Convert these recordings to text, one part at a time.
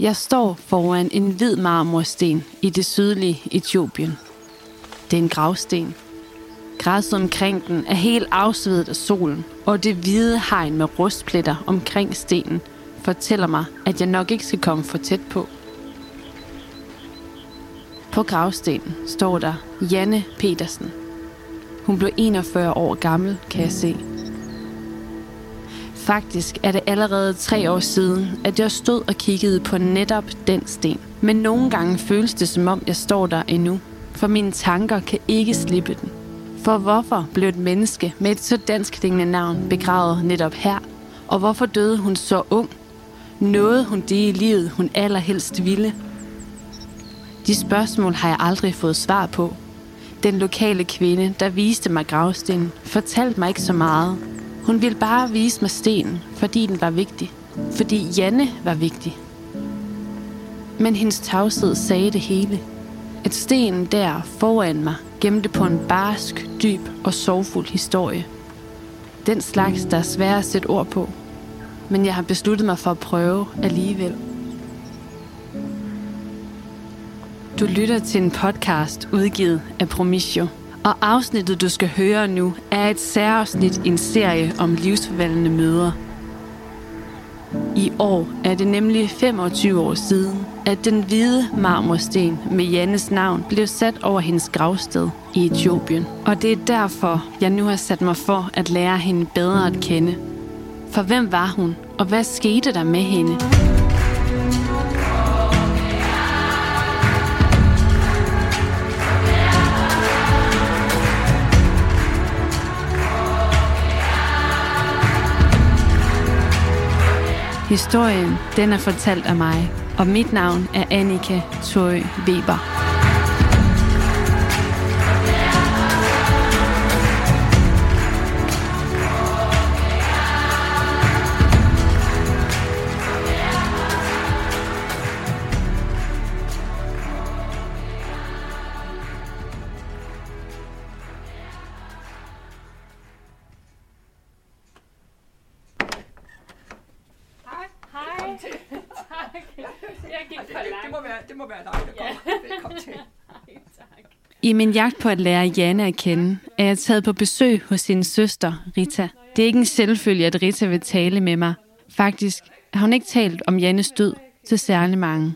Jeg står foran en hvid marmorsten i det sydlige Etiopien. Det er en gravsten. Græsset omkring den er helt afsvedet af solen, og det hvide hegn med rustpletter omkring stenen fortæller mig, at jeg nok ikke skal komme for tæt på. På gravstenen står der Janne Petersen. Hun blev 41 år gammel, kan jeg se. Faktisk er det allerede tre år siden, at jeg stod og kiggede på netop den sten. Men nogle gange føles det som om, jeg står der endnu. For mine tanker kan ikke slippe den. For hvorfor blev et menneske med et så dansk navn begravet netop her? Og hvorfor døde hun så ung? Nåede hun det i livet, hun allerhelst ville? De spørgsmål har jeg aldrig fået svar på. Den lokale kvinde, der viste mig gravstenen, fortalte mig ikke så meget. Hun ville bare vise mig stenen, fordi den var vigtig. Fordi Janne var vigtig. Men hendes tavshed sagde det hele. At stenen der foran mig gemte på en barsk, dyb og sorgfuld historie. Den slags, der er svært at sætte ord på. Men jeg har besluttet mig for at prøve alligevel. Du lytter til en podcast udgivet af Promisio. Og afsnittet, du skal høre nu, er et særafsnit i en serie om livsforvandlende møder. I år er det nemlig 25 år siden, at den hvide marmorsten med Jannes navn blev sat over hendes gravsted i Etiopien. Og det er derfor, jeg nu har sat mig for at lære hende bedre at kende. For hvem var hun, og hvad skete der med hende? Historien, den er fortalt af mig, og mit navn er Annika Thorø Weber. I min jagt på at lære Janne at kende, er jeg taget på besøg hos sin søster, Rita. Det er ikke en selvfølge, at Rita vil tale med mig. Faktisk har hun ikke talt om Jannes død til særlig mange.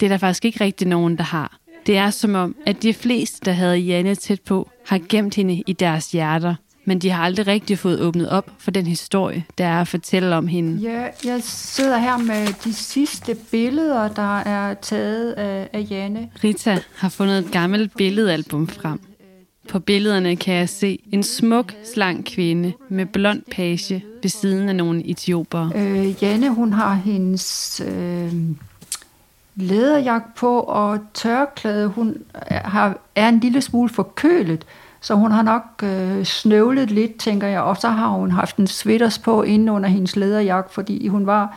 Det er der faktisk ikke rigtig nogen, der har. Det er som om, at de fleste, der havde Janne tæt på, har gemt hende i deres hjerter – men de har aldrig rigtig fået åbnet op for den historie, der er at fortælle om hende. Ja, jeg sidder her med de sidste billeder, der er taget af, af Janne. Rita har fundet et gammelt billedalbum frem. På billederne kan jeg se en smuk, slank kvinde med blond page ved siden af nogle etioper. Øh, Janne, hun har hendes øh, læderjagt på og tørklæde. Hun har, er en lille smule forkølet. Så hun har nok øh, snøvlet lidt, tænker jeg, og så har hun haft en sweaters på inde under hendes læderjakke, fordi hun var,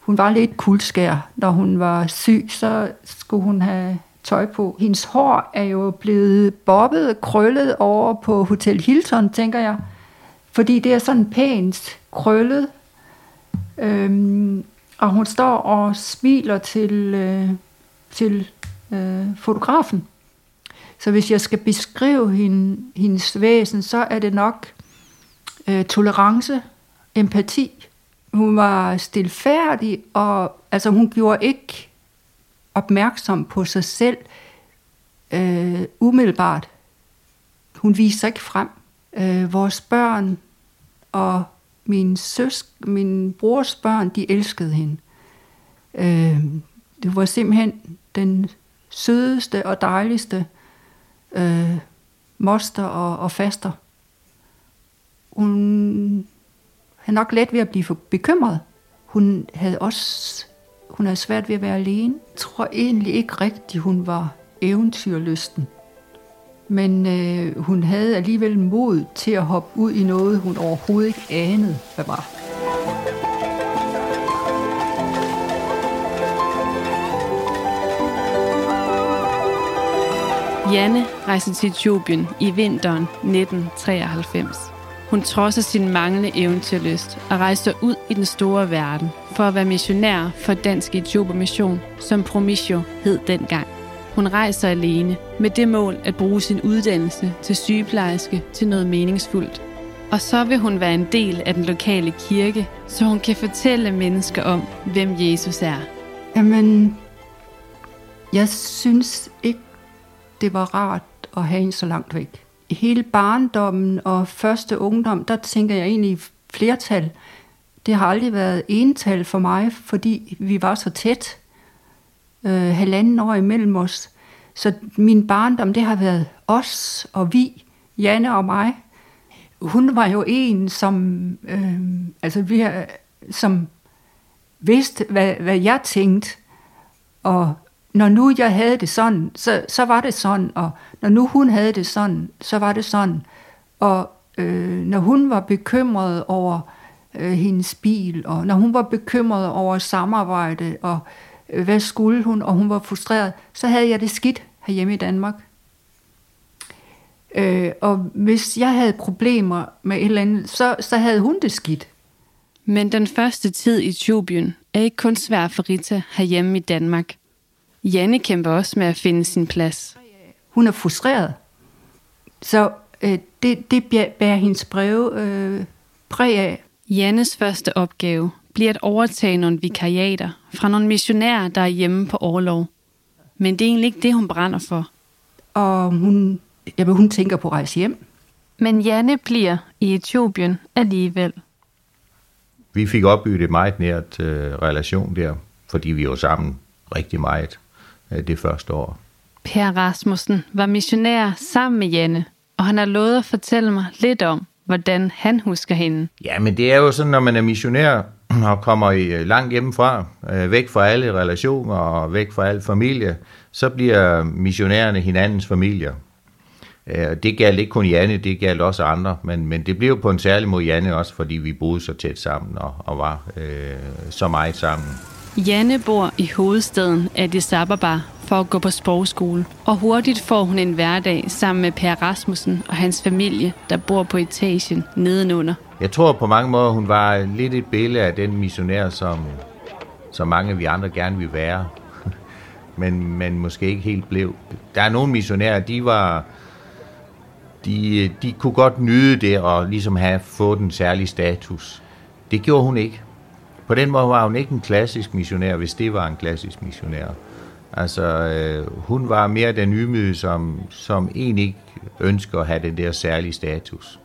hun var lidt kuldskær. Når hun var syg, så skulle hun have tøj på. Hendes hår er jo blevet bobbet, krøllet over på Hotel Hilton, tænker jeg. Fordi det er sådan pænt krøllet. Øhm, og hun står og smiler til, øh, til øh, fotografen. Så hvis jeg skal beskrive hende, hendes væsen, så er det nok øh, tolerance, empati. Hun var stilfærdig, og altså, hun gjorde ikke opmærksom på sig selv øh, umiddelbart. Hun viste sig ikke frem. Øh, vores børn og min søsk, min brors børn, de elskede hende. Øh, det var simpelthen den sødeste og dejligste øh, moster og, og faster. Hun havde nok let ved at blive for bekymret. Hun havde også hun havde svært ved at være alene. Jeg tror egentlig ikke rigtigt, hun var eventyrlysten. Men øh, hun havde alligevel mod til at hoppe ud i noget, hun overhovedet ikke anede, hvad var. Janne rejste til Etiopien i vinteren 1993. Hun trodser sin manglende eventyrlyst og rejser ud i den store verden for at være missionær for Dansk Ethiopisk Mission, som Promisio hed dengang. Hun rejser alene med det mål at bruge sin uddannelse til sygeplejerske til noget meningsfuldt. Og så vil hun være en del af den lokale kirke, så hun kan fortælle mennesker om, hvem Jesus er. Jamen, jeg synes ikke, det var rart at have en så langt væk. I hele barndommen og første ungdom, der tænker jeg egentlig flertal. Det har aldrig været ental for mig, fordi vi var så tæt. Øh, halvanden år imellem os. Så min barndom, det har været os og vi, Janne og mig. Hun var jo en, som, øh, altså vi har, som vidste, hvad, hvad jeg tænkte. Og når nu jeg havde det sådan, så, så var det sådan, og når nu hun havde det sådan, så var det sådan. Og øh, når hun var bekymret over øh, hendes bil, og når hun var bekymret over samarbejde, og øh, hvad skulle hun, og hun var frustreret, så havde jeg det skidt herhjemme i Danmark. Øh, og hvis jeg havde problemer med et eller andet, så, så havde hun det skidt. Men den første tid i Etiopien er ikke kun svær for Rita herhjemme i Danmark. Janne kæmper også med at finde sin plads. Hun er frustreret. Så øh, det, det bærer hendes breve øh, præg af. Jannes første opgave bliver at overtage nogle vikariater fra nogle missionærer, der er hjemme på overlov. Men det er egentlig ikke det, hun brænder for. Og hun, jamen, hun tænker på at rejse hjem. Men Janne bliver i Etiopien alligevel. Vi fik opbygget et meget nært øh, relation der, fordi vi var sammen rigtig meget det første år. Per Rasmussen var missionær sammen med Janne, og han har lovet at fortælle mig lidt om, hvordan han husker hende. Ja, men det er jo sådan, når man er missionær og kommer i, øh, langt hjemmefra, øh, væk fra alle relationer og væk fra al familie, så bliver missionærerne hinandens familier. Øh, det galt ikke kun Janne, det galt også andre, men, men det blev på en særlig måde Janne også, fordi vi boede så tæt sammen og, og var øh, så meget sammen. Janne bor i hovedstaden Addis Ababa for at gå på sprogskole, og hurtigt får hun en hverdag sammen med Per Rasmussen og hans familie, der bor på etagen nedenunder. Jeg tror på mange måder, hun var lidt et billede af den missionær, som, som mange af vi andre gerne vil være, men, men måske ikke helt blev. Der er nogle missionærer, de var, de, de kunne godt nyde det og ligesom have fået en særlig status. Det gjorde hun ikke. På den måde var hun ikke en klassisk missionær, hvis det var en klassisk missionær. Altså, øh, hun var mere den ydmyge, som, som egentlig ikke ønsker at have den der særlige status.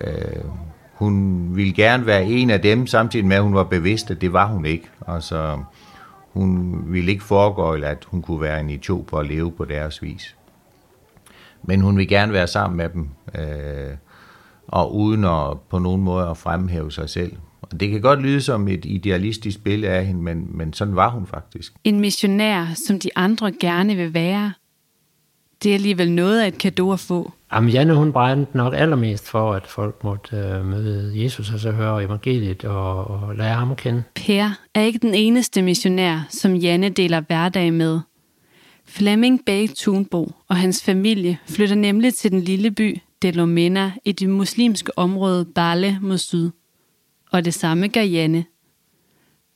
Øh, hun ville gerne være en af dem, samtidig med, at hun var bevidst, at det var hun ikke. Altså, hun ville ikke foregøjle, at hun kunne være en etioper og leve på deres vis. Men hun vil gerne være sammen med dem, øh, og uden at på nogen måde at fremhæve sig selv. Og det kan godt lyde som et idealistisk billede af hende, men, men sådan var hun faktisk. En missionær, som de andre gerne vil være. Det er alligevel noget af et kado at få. Jamen, Janne, hun brændte nok allermest for, at folk måtte øh, møde Jesus og så høre evangeliet og, og lære ham at kende. Per er ikke den eneste missionær, som Janne deler hverdag med. Flemming Bay Thunbo og hans familie flytter nemlig til den lille by Delomena i det muslimske område Balle mod syd. Og det samme gør Janne.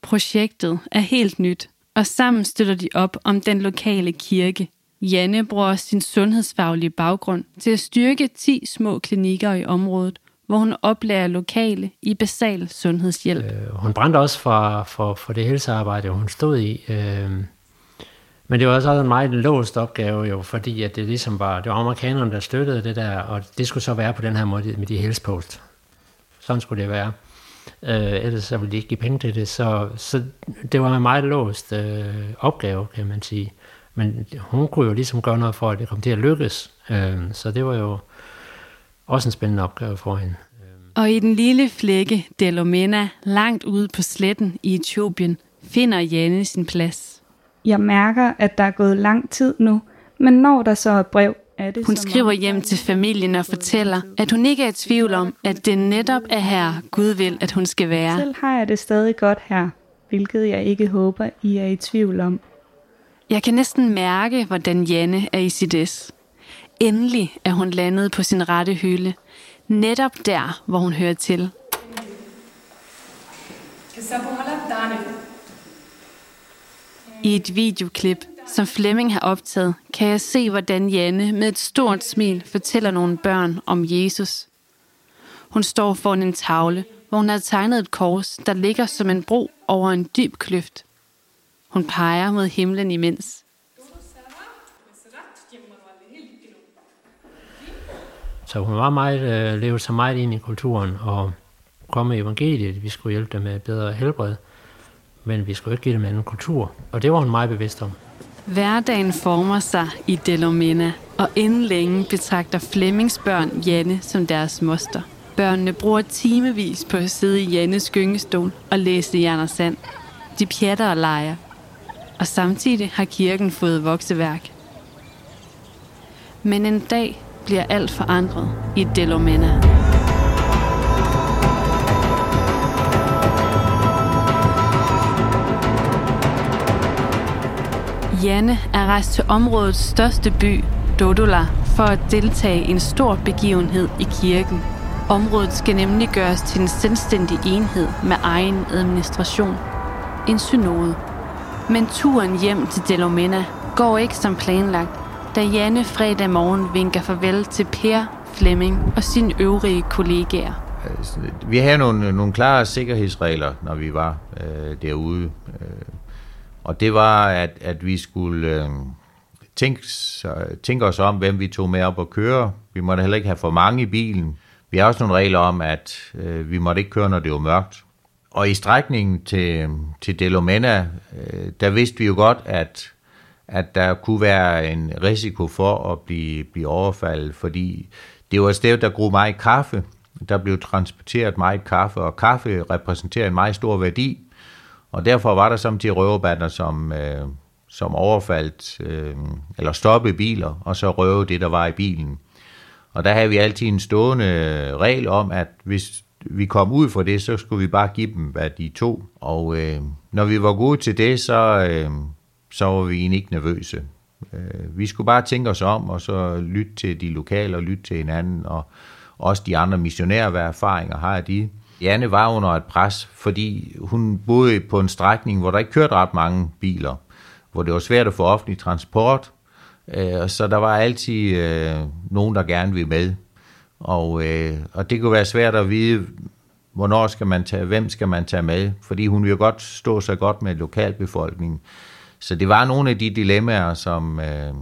Projektet er helt nyt, og sammen støtter de op om den lokale kirke. Janne bruger sin sundhedsfaglige baggrund til at styrke 10 små klinikker i området, hvor hun oplærer lokale i basal sundhedshjælp. Øh, hun brændte også for, for, for det helsearbejde, hun stod i. Øh, men det var også en meget låst opgave jo, fordi at det ligesom var, det var amerikanerne, der støttede det der, og det skulle så være på den her måde med de helsepost. Sådan skulle det være. Øh, ellers så ville de ikke give penge til det. Så, så det var en meget låst øh, opgave, kan man sige. Men hun kunne jo ligesom gøre noget for, at det kom til at lykkes. Øh, så det var jo også en spændende opgave for hende. Og i den lille flække Delomena, langt ude på sletten i Etiopien, finder Janne sin plads. Jeg mærker, at der er gået lang tid nu, men når der så er brev, Hun skriver hjem til familien og fortæller, at hun ikke er i tvivl om, at det netop er her, Gud vil, at hun skal være. Selv har jeg det stadig godt her, hvilket jeg ikke håber, I er i tvivl om. Jeg kan næsten mærke, hvordan Janne er i sit es. Endelig er hun landet på sin rette hylde. Netop der, hvor hun hører til. I et videoklip, som Flemming har optaget, kan jeg se, hvordan Janne med et stort smil fortæller nogle børn om Jesus. Hun står foran en tavle, hvor hun har tegnet et kors, der ligger som en bro over en dyb kløft. Hun peger mod himlen imens. Så hun var meget, øh, levede sig meget ind i kulturen og kom med evangeliet. Vi skulle hjælpe dem med bedre helbred, men vi skulle ikke give dem anden kultur. Og det var hun meget bevidst om. Hverdagen former sig i Delomena, og inden længe betragter Flemmings børn Janne som deres moster. Børnene bruger timevis på at sidde i Jannes gyngestol og læse Jan Sand. De pjatter og leger. Og samtidig har kirken fået vokseværk. Men en dag bliver alt forandret i Delomena. Janne er rejst til områdets største by, Dodola, for at deltage i en stor begivenhed i kirken. Området skal nemlig gøres til en selvstændig enhed med egen administration. En synode. Men turen hjem til Delomena går ikke som planlagt, da Janne fredag morgen vinker farvel til Per, Flemming og sine øvrige kollegaer. Altså, vi havde nogle, nogle klare sikkerhedsregler, når vi var øh, derude. Og det var, at, at vi skulle øh, tænke, tænke os om, hvem vi tog med op og køre. Vi måtte heller ikke have for mange i bilen. Vi har også nogle regler om, at øh, vi måtte ikke køre, når det var mørkt. Og i strækningen til, til Delomena, øh, der vidste vi jo godt, at, at der kunne være en risiko for at blive, blive overfaldet, fordi det var et sted, der grog meget kaffe. Der blev transporteret meget kaffe, og kaffe repræsenterer en meget stor værdi. Og derfor var der samtidig røverbander, som, øh, som overfaldt øh, eller stoppede biler, og så røvede det, der var i bilen. Og der havde vi altid en stående øh, regel om, at hvis vi kom ud for det, så skulle vi bare give dem, hvad de to. Og øh, når vi var gode til det, så, øh, så var vi egentlig ikke nervøse. Øh, vi skulle bare tænke os om, og så lytte til de lokale, og lytte til hinanden, og også de andre missionærer, hvad erfaringer har de. Janne var under et pres, fordi hun boede på en strækning, hvor der ikke kørte ret mange biler, hvor det var svært at få offentlig transport, øh, og så der var altid øh, nogen, der gerne ville med. Og, øh, og det kunne være svært at vide, hvornår skal man tage, hvem skal man tage med, fordi hun ville godt stå så godt med lokalbefolkningen. Så det var nogle af de dilemmaer, som, øh,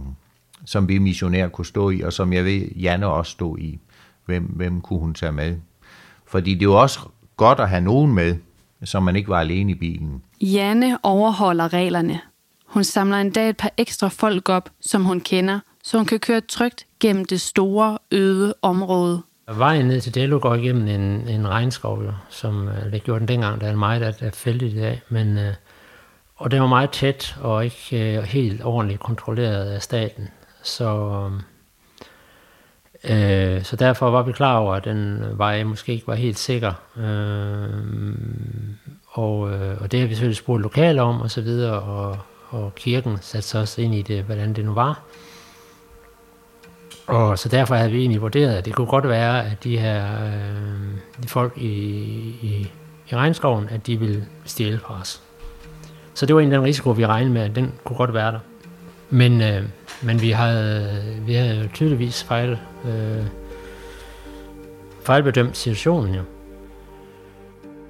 som vi missionærer kunne stå i, og som jeg ved, Janne også stod i. Hvem, hvem kunne hun tage med? Fordi det er jo også godt at have nogen med, så man ikke var alene i bilen. Janne overholder reglerne. Hun samler endda et par ekstra folk op, som hun kender, så hun kan køre trygt gennem det store, øde område. Vejen ned til Delo går igennem en, en regnskov, jo, som uh, det gjorde den dengang. Der er meget, der er fældet i dag. Men, uh, og det var meget tæt og ikke uh, helt ordentligt kontrolleret af staten. Så Øh, så derfor var vi klar over, at den vej måske ikke var helt sikker. Øh, og, øh, og det har vi selvfølgelig spurgt lokale om, og så videre, og, og kirken satte sig også ind i det, hvordan det nu var. Og så derfor havde vi egentlig vurderet, at det kunne godt være, at de her øh, de folk i, i, i regnskoven, at de ville stjæle fra os. Så det var en den risiko, vi regnede med, at den kunne godt være der. Men, øh, men vi havde, vi havde tydeligvis fejl, øh, fejlbedømt situationen, jo.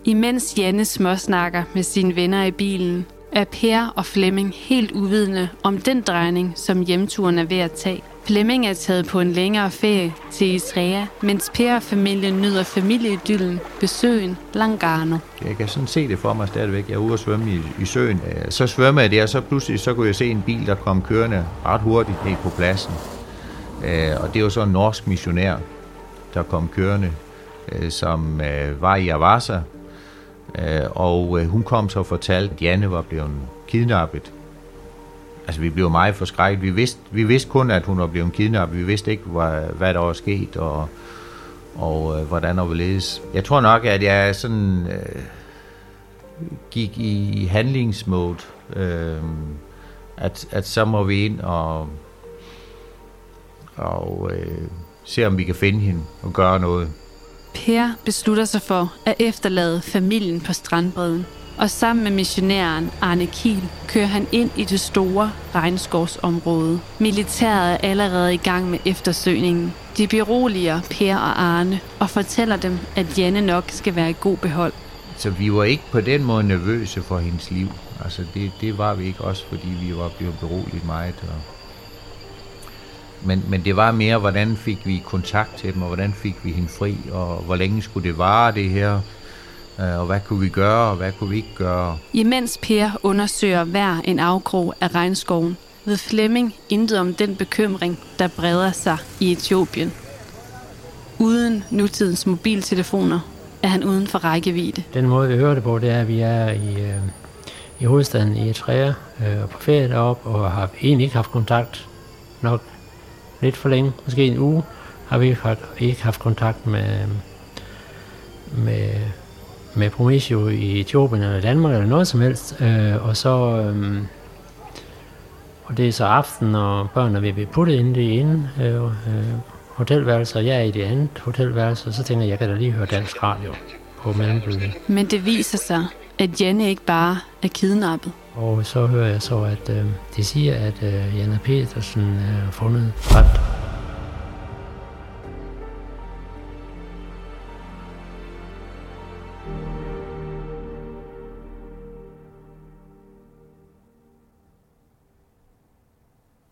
Imens Janne småsnakker med sine venner i bilen, er Per og Flemming helt uvidende om den drejning, som hjemturen er ved at tage. Flemming er taget på en længere ferie til Israel, mens Per og familien nyder familieidyllen ved søen Langarno. Jeg kan sådan se det for mig stadigvæk. Jeg er ude og svømme i, i søen. Øh, så svømmer jeg der, og så pludselig så kunne jeg se en bil, der kom kørende ret hurtigt ned på pladsen. Øh, og det var så en norsk missionær, der kom kørende, øh, som var i Avasa. Øh, og øh, hun kom så og fortalte, at Janne var blevet kidnappet altså vi blev meget forskrækket. Vi vidste, vi vidste kun, at hun var blevet kidnappet. Vi vidste ikke, hvad, hvad der var sket, og, og øh, hvordan var ledes. Jeg tror nok, at jeg sådan øh, gik i handlingsmode. Øh, at, at så må vi ind og, og øh, se, om vi kan finde hende og gøre noget. Per beslutter sig for at efterlade familien på strandbredden, og sammen med missionæren Arne Kiel kører han ind i det store regnskovsområde. Militæret er allerede i gang med eftersøgningen. De beroliger Per og Arne og fortæller dem, at Janne nok skal være i god behold. Så vi var ikke på den måde nervøse for hendes liv. Altså det, det var vi ikke også, fordi vi var blevet beroliget meget. Og men, men det var mere, hvordan fik vi kontakt til dem, og hvordan fik vi hende fri, og hvor længe skulle det vare det her, øh, og hvad kunne vi gøre, og hvad kunne vi ikke gøre. Imens Per undersøger hver en afkrog af regnskoven, ved Flemming intet om den bekymring, der breder sig i Etiopien. Uden nutidens mobiltelefoner er han uden for rækkevidde. Den måde, vi hører det på, det er, at vi er i, øh, i hovedstaden i Eritrea øh, på ferie deroppe, og har egentlig ikke haft kontakt nok lidt for længe, måske en uge, har vi ikke, haft kontakt med, med, med Promisio i Etiopien eller Danmark eller noget som helst. Øh, og så, øh, og det er så aften, og børnene vil blive puttet inde i ene øh, øh, hotelværelse, og jeg er i det andet hotelværelse, og så tænker jeg, jeg kan da lige høre dansk radio på mellembølgen. Men det viser sig, at Janne ikke bare er kidnappet. Og så hører jeg så, at øh, de siger, at øh, Janne Petersen er fundet dræbt.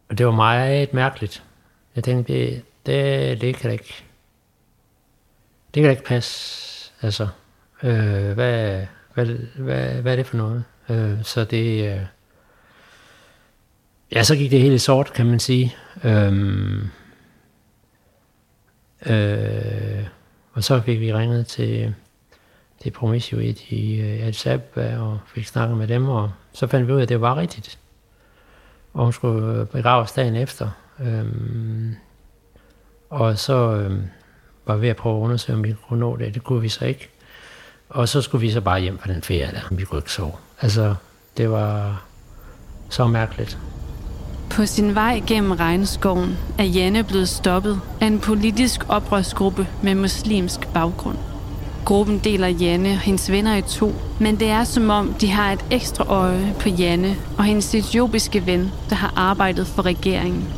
Og det var meget mærkeligt. Jeg tænkte, det, det, det kan da ikke, det kan da ikke passe. Altså, øh, hvad, hvad, hvad, hvad er det for noget? Øh, så det... Øh, ja, så gik det helt i sort, kan man sige. Øh, øh, og så fik vi ringet til, til Promisio i øh, Addis Ababa og fik snakket med dem, og så fandt vi ud af, at det var rigtigt. Og hun skulle øh, begraves dagen efter. Øhm, og så øhm, var vi ved at prøve at undersøge, om vi kunne nå det. Det kunne vi så ikke. Og så skulle vi så bare hjem på den ferie der. Vi kunne ikke sove. Altså, det var så mærkeligt. På sin vej gennem regnskoven er Janne blevet stoppet af en politisk oprørsgruppe med muslimsk baggrund. Gruppen deler Janne og hendes venner i to, men det er som om, de har et ekstra øje på Janne og hendes etiopiske ven, der har arbejdet for regeringen.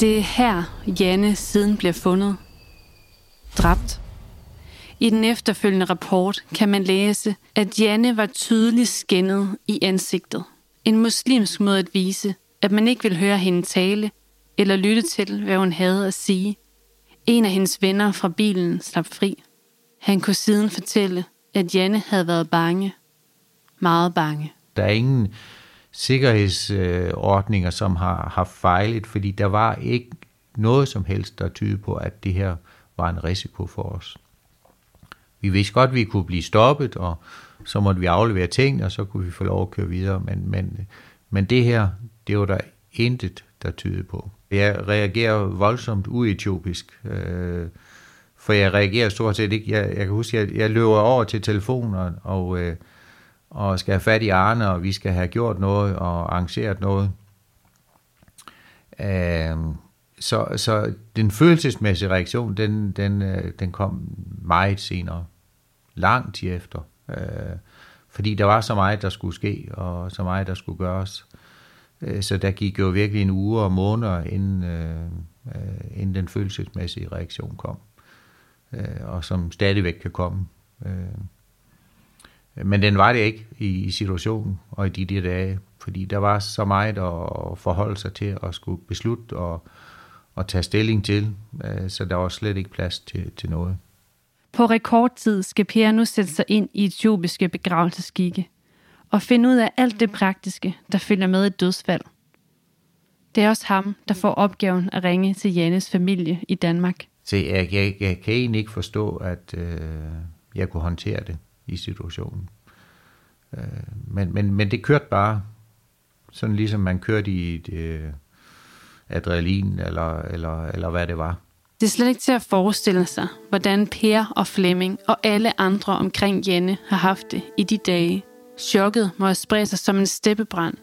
Det er her, Janne siden bliver fundet. Dræbt. I den efterfølgende rapport kan man læse, at Janne var tydeligt skændet i ansigtet. En muslimsk måde at vise, at man ikke vil høre hende tale eller lytte til, hvad hun havde at sige. En af hendes venner fra bilen slap fri. Han kunne siden fortælle, at Janne havde været bange. Meget bange. Der er ingen sikkerhedsordninger, som har, har fejlet, fordi der var ikke noget som helst, der tyder på, at det her var en risiko for os. Vi vidste godt, at vi kunne blive stoppet, og så måtte vi aflevere ting, og så kunne vi få lov at køre videre. Men, men, men det her, det var der intet, der tydede på. Jeg reagerer voldsomt uetiopisk, øh, for jeg reagerer stort set ikke. Jeg, jeg kan huske, jeg, jeg løber over til telefonen og, og, øh, og skal have fat i Arne, og vi skal have gjort noget og arrangeret noget. Øh, så, så den følelsesmæssige reaktion, den, den, øh, den kom meget senere. Lang tid efter. Øh, fordi der var så meget, der skulle ske, og så meget, der skulle gøres. Øh, så der gik jo virkelig en uge og måneder, inden, øh, øh inden den følelsesmæssige reaktion kom. Øh, og som stadigvæk kan komme. Øh, men den var det ikke i, i situationen og i de der dage, fordi der var så meget at forholde sig til og skulle beslutte og, og tage stilling til, øh, så der var slet ikke plads til, til noget. På rekordtid skal Per nu sætte sig ind i etiopiske begravelsesskikke og finde ud af alt det praktiske, der følger med et dødsfald. Det er også ham, der får opgaven at ringe til Jannes familie i Danmark. Så jeg, jeg, jeg kan egentlig ikke forstå, at øh, jeg kunne håndtere det i situationen. Øh, men, men, men det kørte bare, sådan ligesom man kørte i et øh, adrenalin, eller, eller, eller hvad det var. Det er slet ikke til at forestille sig, hvordan Per og Flemming og alle andre omkring Jenne har haft det i de dage. Chokket må have spredt sig som en steppebrand.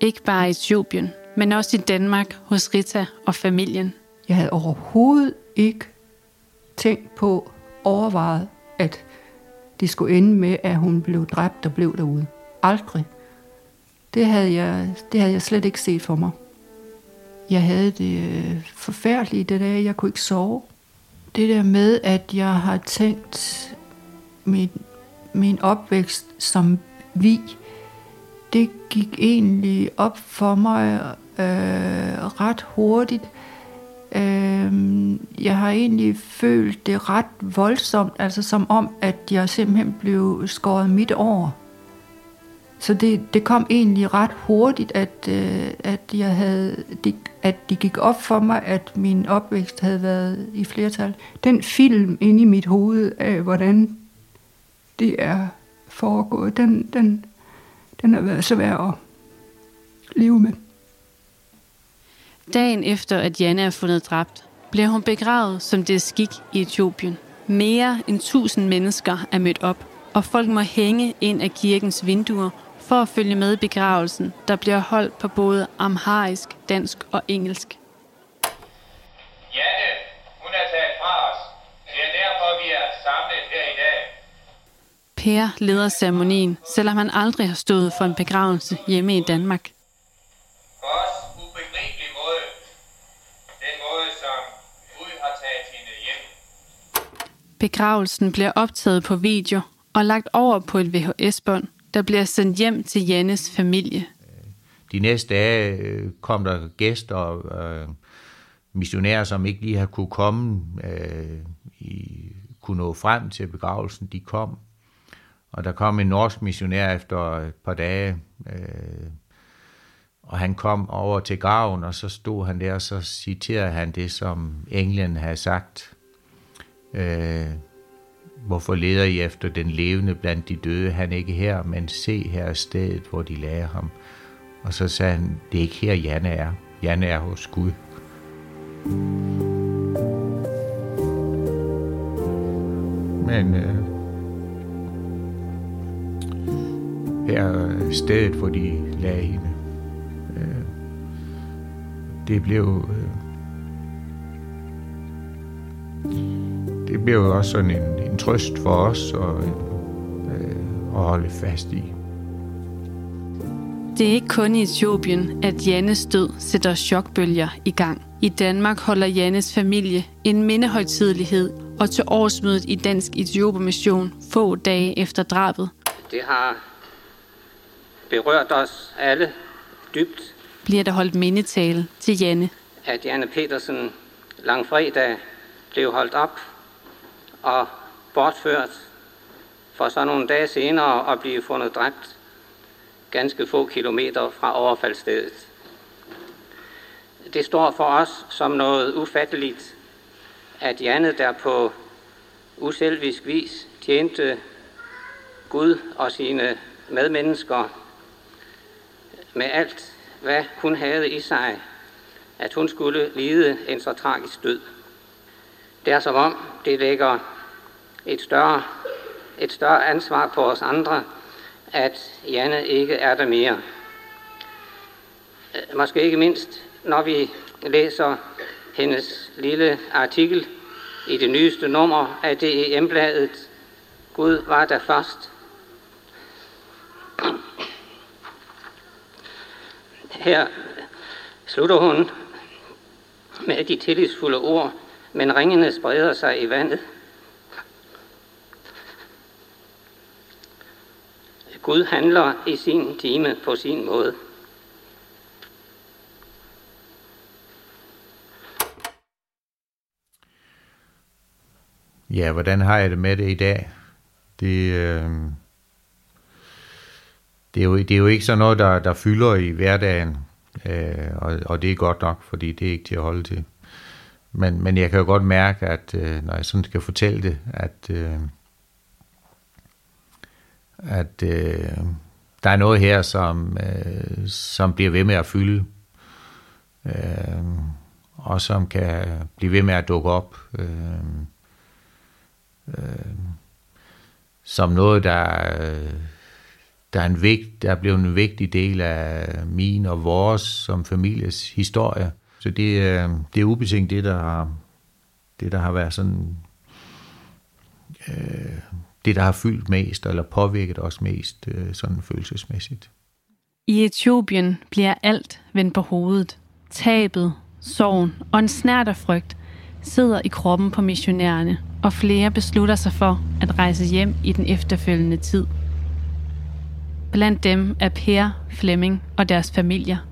Ikke bare i Etiopien, men også i Danmark hos Rita og familien. Jeg havde overhovedet ikke tænkt på, overvejet, at det skulle ende med, at hun blev dræbt og blev derude. Aldrig. Det havde jeg, det havde jeg slet ikke set for mig. Jeg havde det øh, forfærdelige forfærdeligt det der, jeg kunne ikke sove. Det der med, at jeg har tænkt min, min opvækst som vi, det gik egentlig op for mig øh, ret hurtigt. Øh, jeg har egentlig følt det ret voldsomt, altså som om, at jeg simpelthen blev skåret midt over. Så det, det kom egentlig ret hurtigt, at, øh, at, jeg havde, det, at det gik op for mig, at min opvækst havde været i flertal. Den film inde i mit hoved af, hvordan det er foregået, den, den, den har været svær at leve med. Dagen efter, at Janne er fundet dræbt, bliver hun begravet, som det er skik i Etiopien. Mere end tusind mennesker er mødt op, og folk må hænge ind af kirkens vinduer for at følge med i begravelsen, der bliver holdt på både amharisk, dansk og engelsk. Janne, hun er taget fra os. Det er derfor, vi er samlet her i dag. Per leder ceremonien, selvom han aldrig har stået for en begravelse hjemme i Danmark. Begravelsen bliver optaget på video og lagt over på et VHS-bånd, der bliver sendt hjem til Jannes familie. De næste dage øh, kom der gæster og øh, missionærer, som ikke lige har kunne komme, øh, i, kunne nå frem til begravelsen. De kom. Og der kom en norsk missionær efter et par dage, øh, og han kom over til graven, og så stod han der, og så citerede han det, som englen havde sagt. Øh, Hvorfor leder I efter den levende blandt de døde? Han er ikke her, men se her er stedet, hvor de lagde ham. Og så sagde han, det er ikke her, Janne er. Janne er hos Gud. Men øh, her er stedet, hvor de lagde hende. Øh, det blev... Øh, det blev jo også sådan en, en trøst for os at, øh, at holde fast i. Det er ikke kun i Etiopien, at Jannes død sætter chokbølger i gang. I Danmark holder Jannes familie en mindehøjtidlighed, og til årsmødet i Dansk Etiopermission få dage efter drabet. Det har berørt os alle dybt, bliver der holdt mindetale til Janne. at Janne Petersen langfredag blev holdt op og bortført for så nogle dage senere at blive fundet dræbt ganske få kilometer fra overfaldsstedet. Det står for os som noget ufatteligt, at Janne der på uselvisk vis tjente Gud og sine medmennesker med alt, hvad hun havde i sig, at hun skulle lide en så tragisk død. Det er som om, det lægger et større, et større ansvar på os andre, at Janne ikke er der mere. Øh, måske ikke mindst, når vi læser hendes lille artikel i det nyeste nummer af DEM-bladet Gud var der først. Her slutter hun med de tillidsfulde ord, men ringene spreder sig i vandet. Gud handler i sin time på sin måde. Ja, hvordan har jeg det med det i dag? Det, øh, det, er, jo, det er jo ikke sådan noget, der, der fylder i hverdagen, øh, og, og det er godt nok, fordi det er ikke til at holde til. Men, men jeg kan jo godt mærke, at øh, når jeg sådan skal fortælle det, at, øh, at øh, der er noget her, som, øh, som bliver ved med at fylde, øh, og som kan blive ved med at dukke op. Øh, øh, som noget, der, der, er en vigt, der er blevet en vigtig del af min og vores som families historie. Så det, øh, det er ubetinget det, der har, det, der har været sådan... Øh, det, der har fyldt mest, eller påvirket os mest øh, sådan følelsesmæssigt. I Etiopien bliver alt vendt på hovedet. Tabet, sorgen og en snært af frygt sidder i kroppen på missionærerne, og flere beslutter sig for at rejse hjem i den efterfølgende tid. Blandt dem er Per, Flemming og deres familier.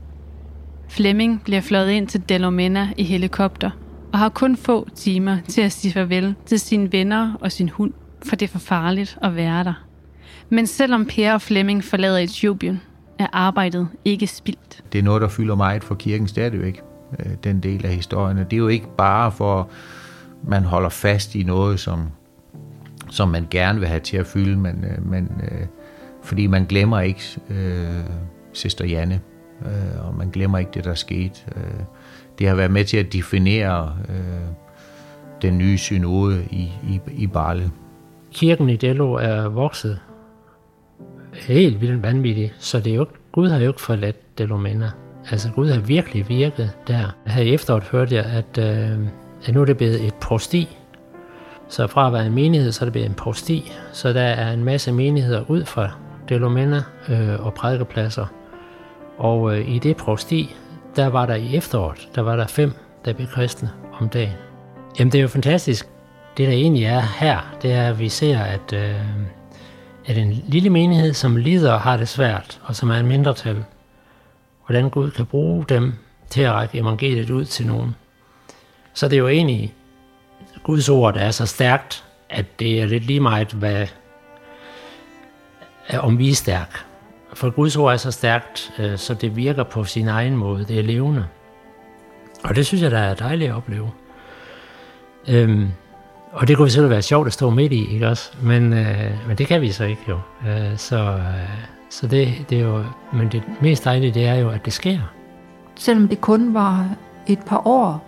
Flemming bliver fløjet ind til Delomena i helikopter og har kun få timer til at sige farvel til sine venner og sin hund, for det er for farligt at være der. Men selvom Per og Flemming forlader Etiopien, er arbejdet ikke spildt. Det er noget, der fylder meget for kirken stadigvæk, øh, den del af historien. Det er jo ikke bare for, man holder fast i noget, som, som man gerne vil have til at fylde, men, øh, men øh, fordi man glemmer ikke øh, Søster Janne, øh, og man glemmer ikke det, der skete. Øh, det har været med til at definere øh, den nye synode i, i, i Barle. Kirken i Dello er vokset helt vildt vanvittigt, så det er jo, Gud har jo ikke forladt Delomena. Altså Gud har virkelig virket der. Her i efteråret hørte jeg, at, øh, at nu er det blevet et prosti. Så fra at være en menighed, så er det blevet en prosti. Så der er en masse menigheder ud fra Delomena øh, og prædikepladser. Og øh, i det prosti, der var der i efteråret, der var der fem, der blev kristne om dagen. Jamen det er jo fantastisk. Det der egentlig er her, det er, at vi ser, at, øh, at en lille menighed, som lider og har det svært, og som er en mindretal, hvordan Gud kan bruge dem til at række evangeliet ud til nogen. Så det er jo egentlig Guds ord, der er så stærkt, at det er lidt lige meget, hvad, om vi er stærk. For Guds ord er så stærkt, øh, så det virker på sin egen måde. Det er levende. Og det synes jeg, der er dejligt at opleve. Øhm, og det kunne vi selv være sjovt at stå midt i, ikke også? Men, øh, men det kan vi så ikke jo. Øh, så øh, så det, det er jo, men det mest dejlige, det er jo, at det sker. Selvom det kun var et par år,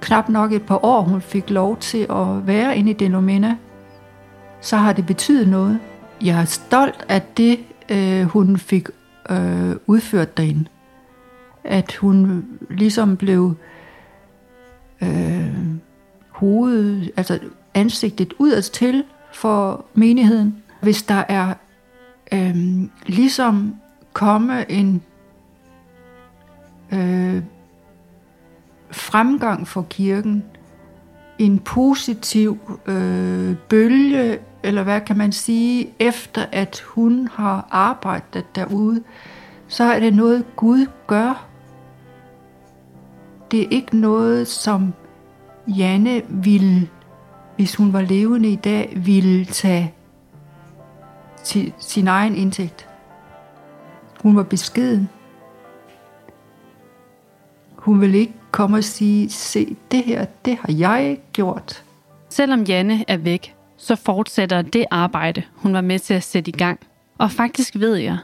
knap nok et par år, hun fik lov til at være inde i Denomena, så har det betydet noget. Jeg er stolt af det, øh, hun fik øh, udført derinde. At hun ligesom blev øh, hovedet, altså ansigtet udad til for menigheden. Hvis der er øh, ligesom komme en øh, fremgang for kirken, en positiv øh, bølge, eller hvad kan man sige, efter at hun har arbejdet derude, så er det noget, Gud gør. Det er ikke noget, som Janne ville, hvis hun var levende i dag, ville tage til sin egen indtægt. Hun var beskeden. Hun ville ikke komme og sige, se det her, det har jeg gjort. Selvom Janne er væk, så fortsætter det arbejde, hun var med til at sætte i gang. Og faktisk ved jeg,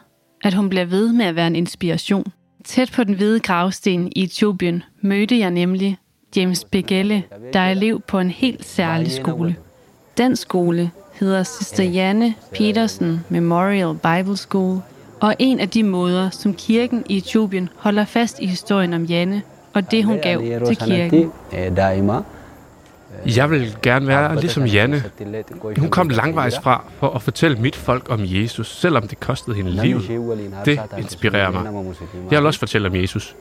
at hun bliver ved med at være en inspiration. Tæt på den hvide gravsten i Etiopien mødte jeg nemlig James Begelle, der er elev på en helt særlig skole. Den skole hedder Sister Janne Petersen Memorial Bible School, og en af de måder, som kirken i Etiopien holder fast i historien om Janne og det, hun gav til kirken. Eh, jeg vil gerne være ligesom Janne. Hun kom langvejs fra for at fortælle mit folk om Jesus, selvom det kostede hende livet. Det inspirerer mig. Jeg vil også fortælle om Jesus.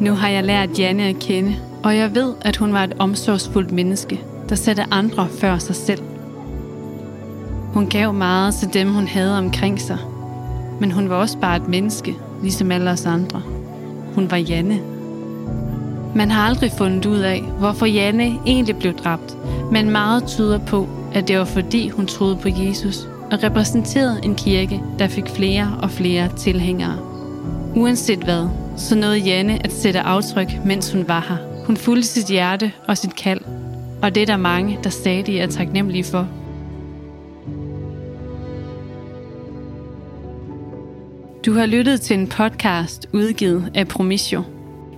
Nu har jeg lært Janne at kende, og jeg ved, at hun var et omsorgsfuldt menneske, der satte andre før sig selv. Hun gav meget til dem, hun havde omkring sig, men hun var også bare et menneske, ligesom alle os andre. Hun var Janne. Man har aldrig fundet ud af, hvorfor Janne egentlig blev dræbt, men meget tyder på, at det var fordi hun troede på Jesus og repræsenterede en kirke, der fik flere og flere tilhængere. Uanset hvad, så nåede Janne at sætte aftryk, mens hun var her. Hun fulgte sit hjerte og sit kald, og det er der mange, der stadig er taknemmelige for. Du har lyttet til en podcast udgivet af Promisio.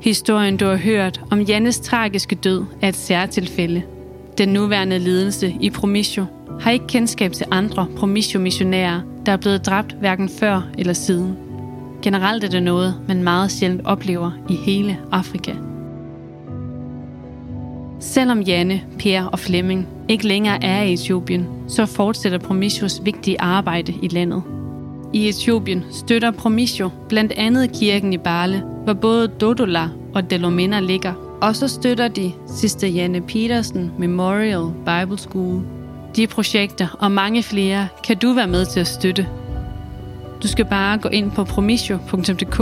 Historien, du har hørt om Jannes tragiske død, er et særtilfælde. Den nuværende ledelse i Promisio har ikke kendskab til andre Promisio-missionærer, der er blevet dræbt hverken før eller siden. Generelt er det noget, man meget sjældent oplever i hele Afrika. Selvom Janne, Per og Flemming ikke længere er i Etiopien, så fortsætter Promisios vigtige arbejde i landet. I Etiopien støtter Promisio blandt andet kirken i Bale, hvor både Dodola og Delomena ligger. Og så støtter de Sister Janne Petersen Memorial Bible School. De projekter og mange flere kan du være med til at støtte. Du skal bare gå ind på promisio.dk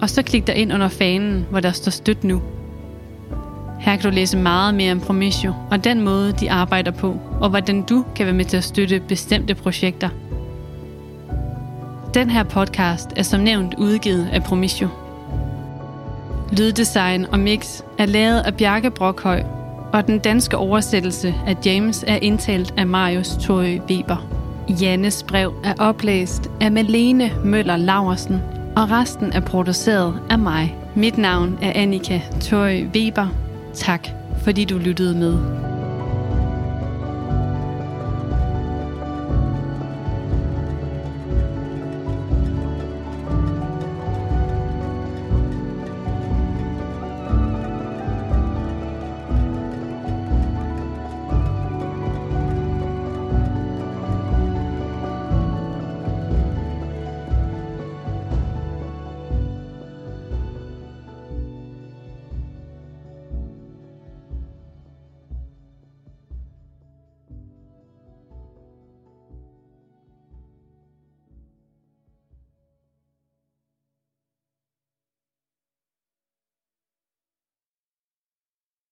og så klik dig ind under fanen, hvor der står støt nu. Her kan du læse meget mere om Promisio og den måde, de arbejder på, og hvordan du kan være med til at støtte bestemte projekter. Den her podcast er som nævnt udgivet af Promisio. Lyddesign og mix er lavet af Bjarke Brokhøj, og den danske oversættelse af James er indtalt af Marius Torø Weber. Jannes brev er oplæst af Malene Møller Laversen, og resten er produceret af mig. Mit navn er Annika Torø Weber. Tak fordi du lyttede med.